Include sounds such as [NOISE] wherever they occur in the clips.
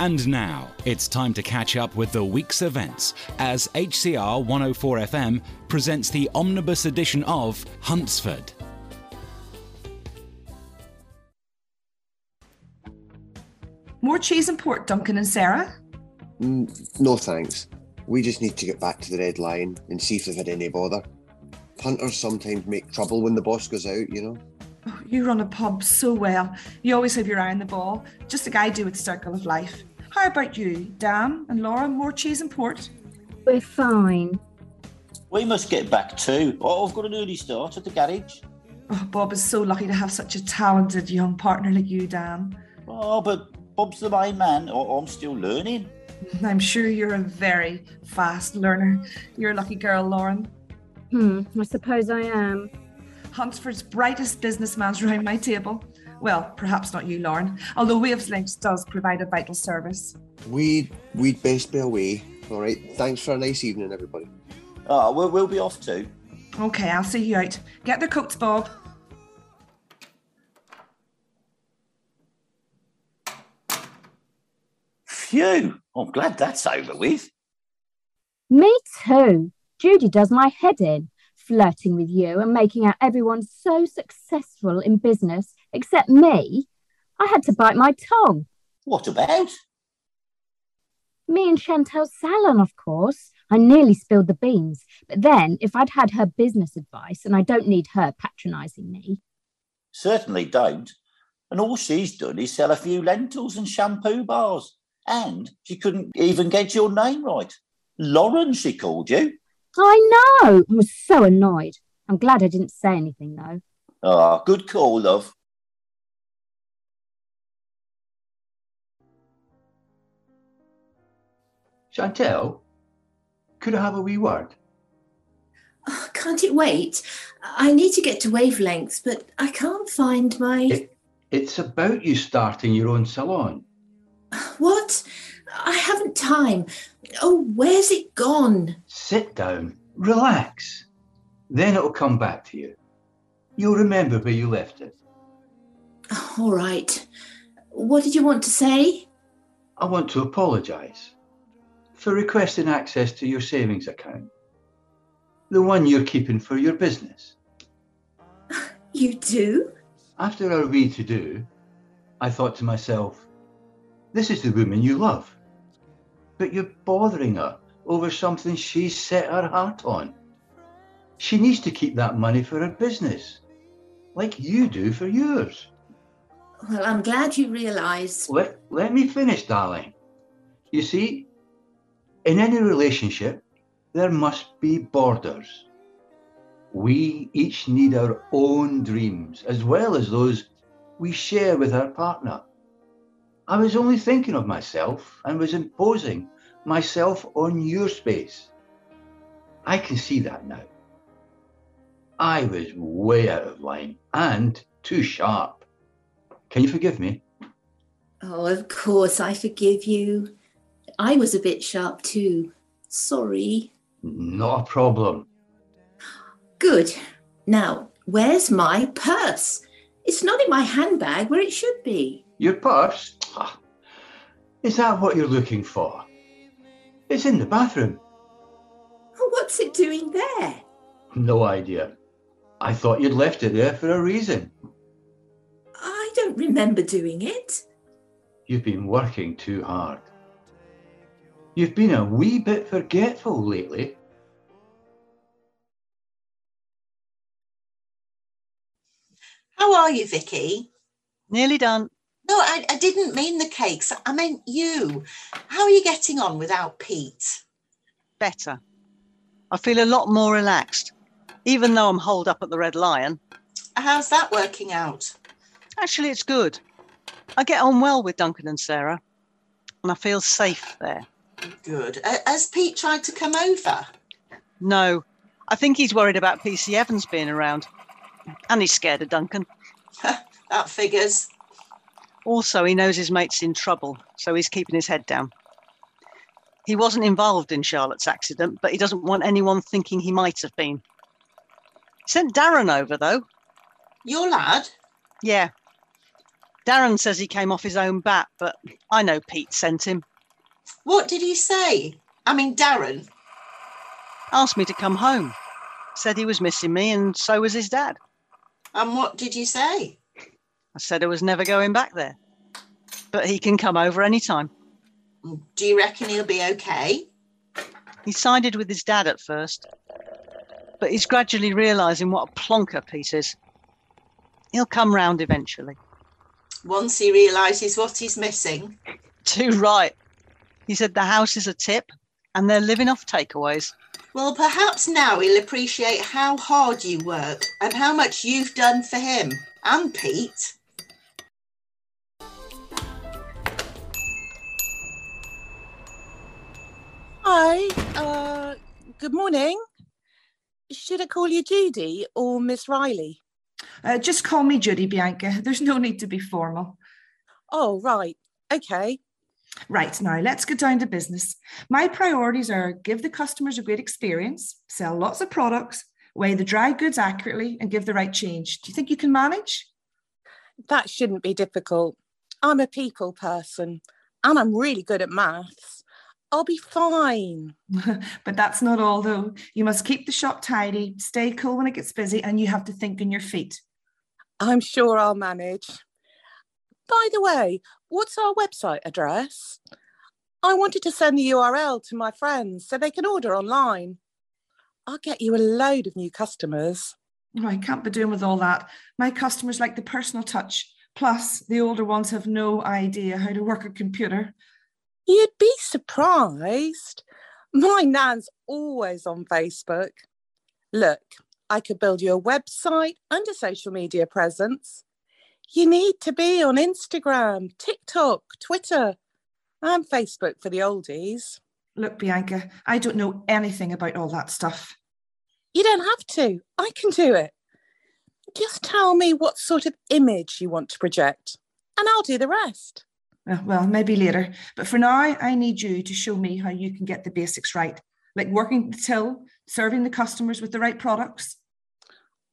And now it's time to catch up with the week's events as HCR 104 FM presents the omnibus edition of Huntsford. More cheese and port, Duncan and Sarah? Mm, no thanks. We just need to get back to the Red Lion and see if they've had any bother. Punters sometimes make trouble when the boss goes out, you know. Oh, you run a pub so well. You always have your eye on the ball, just like I do with the Circle of Life. How about you, Dan and Laura? More cheese and port? We're fine. We must get back too. Oh, I've got an early start at the garage. Oh, Bob is so lucky to have such a talented young partner like you, Dan. Oh, but Bob's the main man. Oh, I'm still learning. [LAUGHS] I'm sure you're a very fast learner. You're a lucky girl, Lauren. Hmm, I suppose I am. Huntsford's brightest businessman's round my table. Well, perhaps not you, Lauren, although Wavelengths does provide a vital service. We'd, we'd best be away. All right. Thanks for a nice evening, everybody. Oh, we'll, we'll be off too. Okay, I'll see you out. Get their coats, Bob. Phew! I'm glad that's over with. Me too. Judy does my head in, flirting with you and making out everyone so successful in business except me. I had to bite my tongue. What about? Me and Chantel's salon, of course. I nearly spilled the beans. But then, if I'd had her business advice, and I don't need her patronising me. Certainly don't. And all she's done is sell a few lentils and shampoo bars. And she couldn't even get your name right. Lauren, she called you. I know. I was so annoyed. I'm glad I didn't say anything, though. Ah, good call, love. Chantel, could I have a wee word? Oh, can't it wait? I need to get to wavelengths, but I can't find my. It, it's about you starting your own salon. What? I haven't time. Oh, where's it gone? Sit down, relax. Then it'll come back to you. You'll remember where you left it. Oh, all right. What did you want to say? I want to apologise for requesting access to your savings account, the one you're keeping for your business. [LAUGHS] You do? After our wee to do, I thought to myself, this is the woman you love, but you're bothering her over something she's set her heart on. She needs to keep that money for her business, like you do for yours. Well, I'm glad you realise. Let, let me finish, darling. You see, in any relationship, there must be borders. We each need our own dreams as well as those we share with our partner. I was only thinking of myself and was imposing myself on your space. I can see that now. I was way out of line and too sharp. Can you forgive me? Oh, of course, I forgive you. I was a bit sharp too. Sorry. Not a problem. Good. Now, where's my purse? It's not in my handbag where it should be. Your purse? Ah, Is that what you're looking for? It's in the bathroom. What's it doing there? No idea. I thought you'd left it there for a reason. I don't remember doing it. You've been working too hard. You've been a wee bit forgetful lately. How are you, Vicky? Nearly done. No, I, I didn't mean the cakes. I meant you. How are you getting on without Pete? Better. I feel a lot more relaxed, even though I'm holed up at the Red Lion. How's that working out? Actually, it's good. I get on well with Duncan and Sarah, and I feel safe there. Good. Uh, has Pete tried to come over? No, I think he's worried about PC Evans being around, and he's scared of Duncan. [LAUGHS] that figures. Also, he knows his mate's in trouble, so he's keeping his head down. He wasn't involved in Charlotte's accident, but he doesn't want anyone thinking he might have been. Sent Darren over, though. Your lad? Yeah. Darren says he came off his own bat, but I know Pete sent him. What did he say? I mean, Darren. Asked me to come home. Said he was missing me, and so was his dad. And what did you say? I said I was never going back there. But he can come over any time. Do you reckon he'll be okay? He sided with his dad at first, but he's gradually realising what a plonker Pete is. He'll come round eventually. Once he realises what he's missing. [LAUGHS] Too right. He said the house is a tip and they're living off takeaways. Well, perhaps now he'll appreciate how hard you work and how much you've done for him and Pete. Hi, uh, good morning. Should I call you Judy or Miss Riley? Uh, just call me Judy, Bianca. There's no need to be formal. Oh, right. Okay. Right, now let's get down to business. My priorities are give the customers a great experience, sell lots of products, weigh the dry goods accurately, and give the right change. Do you think you can manage? That shouldn't be difficult. I'm a people person and I'm really good at maths. I'll be fine. [LAUGHS] but that's not all, though. You must keep the shop tidy, stay cool when it gets busy, and you have to think on your feet. I'm sure I'll manage. By the way, what's our website address? I wanted to send the URL to my friends so they can order online. I'll get you a load of new customers. Oh, I can't be doing with all that. My customers like the personal touch. Plus, the older ones have no idea how to work a computer. You'd be surprised. My nan's always on Facebook. Look, I could build you a website and a social media presence. You need to be on Instagram, TikTok, Twitter, and Facebook for the oldies. Look, Bianca, I don't know anything about all that stuff. You don't have to. I can do it. Just tell me what sort of image you want to project, and I'll do the rest. Uh, well, maybe later. But for now, I need you to show me how you can get the basics right, like working the till, serving the customers with the right products.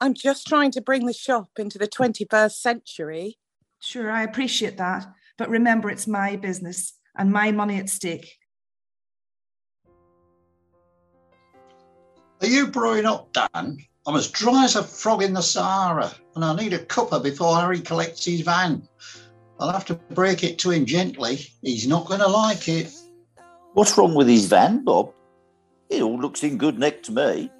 I'm just trying to bring the shop into the 21st century. Sure, I appreciate that. But remember, it's my business and my money at stake. Are you brewing up, Dan? I'm as dry as a frog in the Sahara, and I need a cuppa before Harry collects his van. I'll have to break it to him gently. He's not going to like it. What's wrong with his van, Bob? It all looks in good nick to me.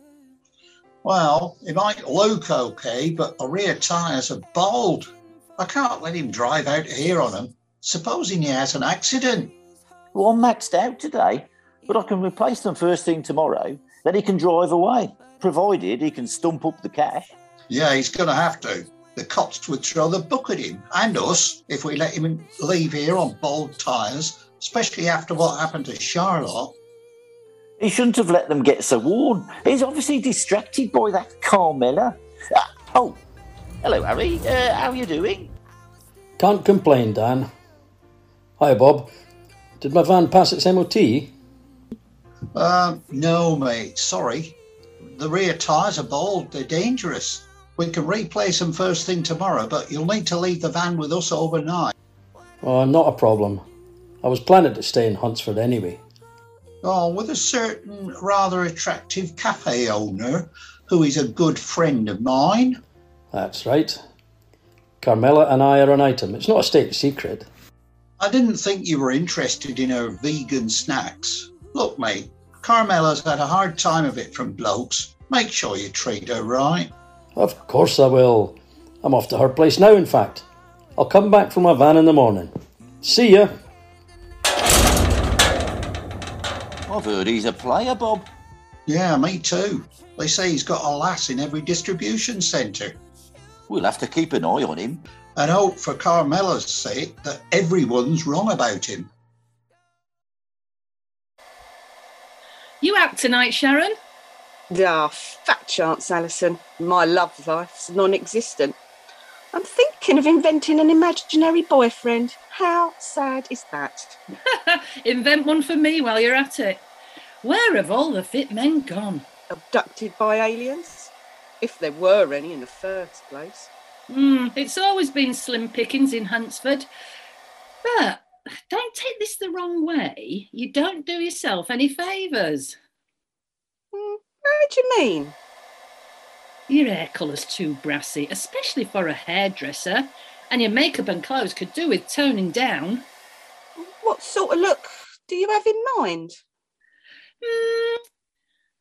Well, it might look okay, but the rear tyres are bald. I can't let him drive out here on them. Supposing he has an accident. Well, I'm maxed out today, but I can replace them first thing tomorrow. Then he can drive away, provided he can stump up the cash. Yeah, he's going to have to. The cops would throw the book at him and us if we let him leave here on bald tyres, especially after what happened to Charlotte. He shouldn't have let them get so worn. He's obviously distracted by that Carmela. Uh, oh, hello, Harry. Uh, how are you doing? Can't complain, Dan. Hi, Bob. Did my van pass its MOT? Uh, no, mate. Sorry. The rear tyres are bald. They're dangerous. We can replace them first thing tomorrow, but you'll need to leave the van with us overnight. Oh, not a problem. I was planning to stay in Huntsford anyway. Oh, with a certain rather attractive cafe owner who is a good friend of mine. That's right. Carmela and I are an item. It's not a state secret. I didn't think you were interested in her vegan snacks. Look, mate, Carmela's had a hard time of it from blokes. Make sure you treat her right. Of course I will. I'm off to her place now, in fact. I'll come back for my van in the morning. See ya. I've heard he's a player, Bob. Yeah, me too. They say he's got a lass in every distribution centre. We'll have to keep an eye on him. And hope for Carmela's sake that everyone's wrong about him. You out tonight, Sharon? Ah, fat chance, Alison. My love life's non existent. I'm thinking of inventing an imaginary boyfriend. How sad is that? [LAUGHS] Invent one for me while you're at it. Where have all the fit men gone? Abducted by aliens? If there were any in the first place. Mm, it's always been slim pickings in Huntsford. But don't take this the wrong way. You don't do yourself any favours. Mm, how do you mean? Your hair colour's too brassy, especially for a hairdresser, and your makeup and clothes could do with toning down. What sort of look do you have in mind? Mm,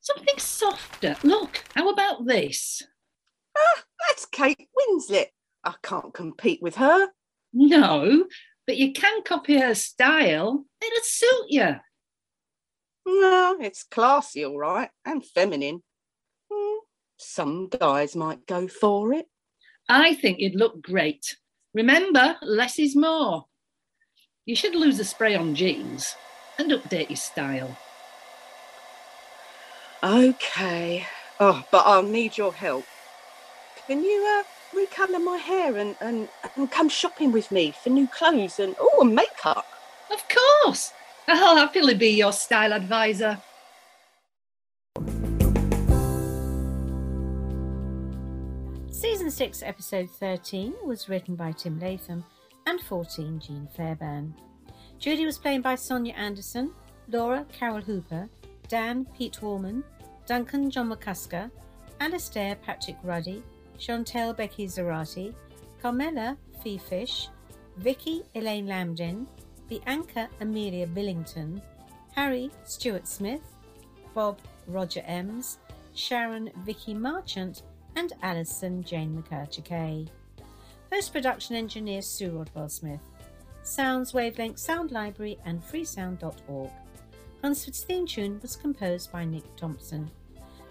something softer. Look, how about this? Ah, that's Kate Winslet. I can't compete with her. No, but you can copy her style. It'll suit you. No, it's classy, all right, and feminine. Some guys might go for it. I think you'd look great. Remember, less is more. You should lose the spray on jeans and update your style. Okay. Oh, but I'll need your help. Can you uh, recolour my hair and, and, and come shopping with me for new clothes and oh, and makeup? Of course. I'll happily be your style advisor. 6, Episode 13 was written by Tim Latham and 14 Jean Fairbairn. Judy was played by Sonia Anderson, Laura Carol Hooper, Dan Pete Warman, Duncan John McCusker, Alastair Patrick Ruddy, Chantel Becky Zarati, Carmela Fee Fish, Vicky Elaine Lambdin, Bianca Amelia Billington, Harry Stuart Smith, Bob Roger Ems, Sharon Vicky Marchant, and Alison Jane McCurcher Kay. Post production engineer Sue Rodwell Smith. Sounds Wavelength Sound Library and freesound.org. Huntsford's theme tune was composed by Nick Thompson.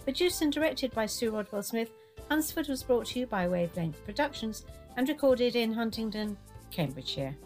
Produced and directed by Sue Rodwell Smith, Hunsford was brought to you by Wavelength Productions and recorded in Huntingdon, Cambridgeshire.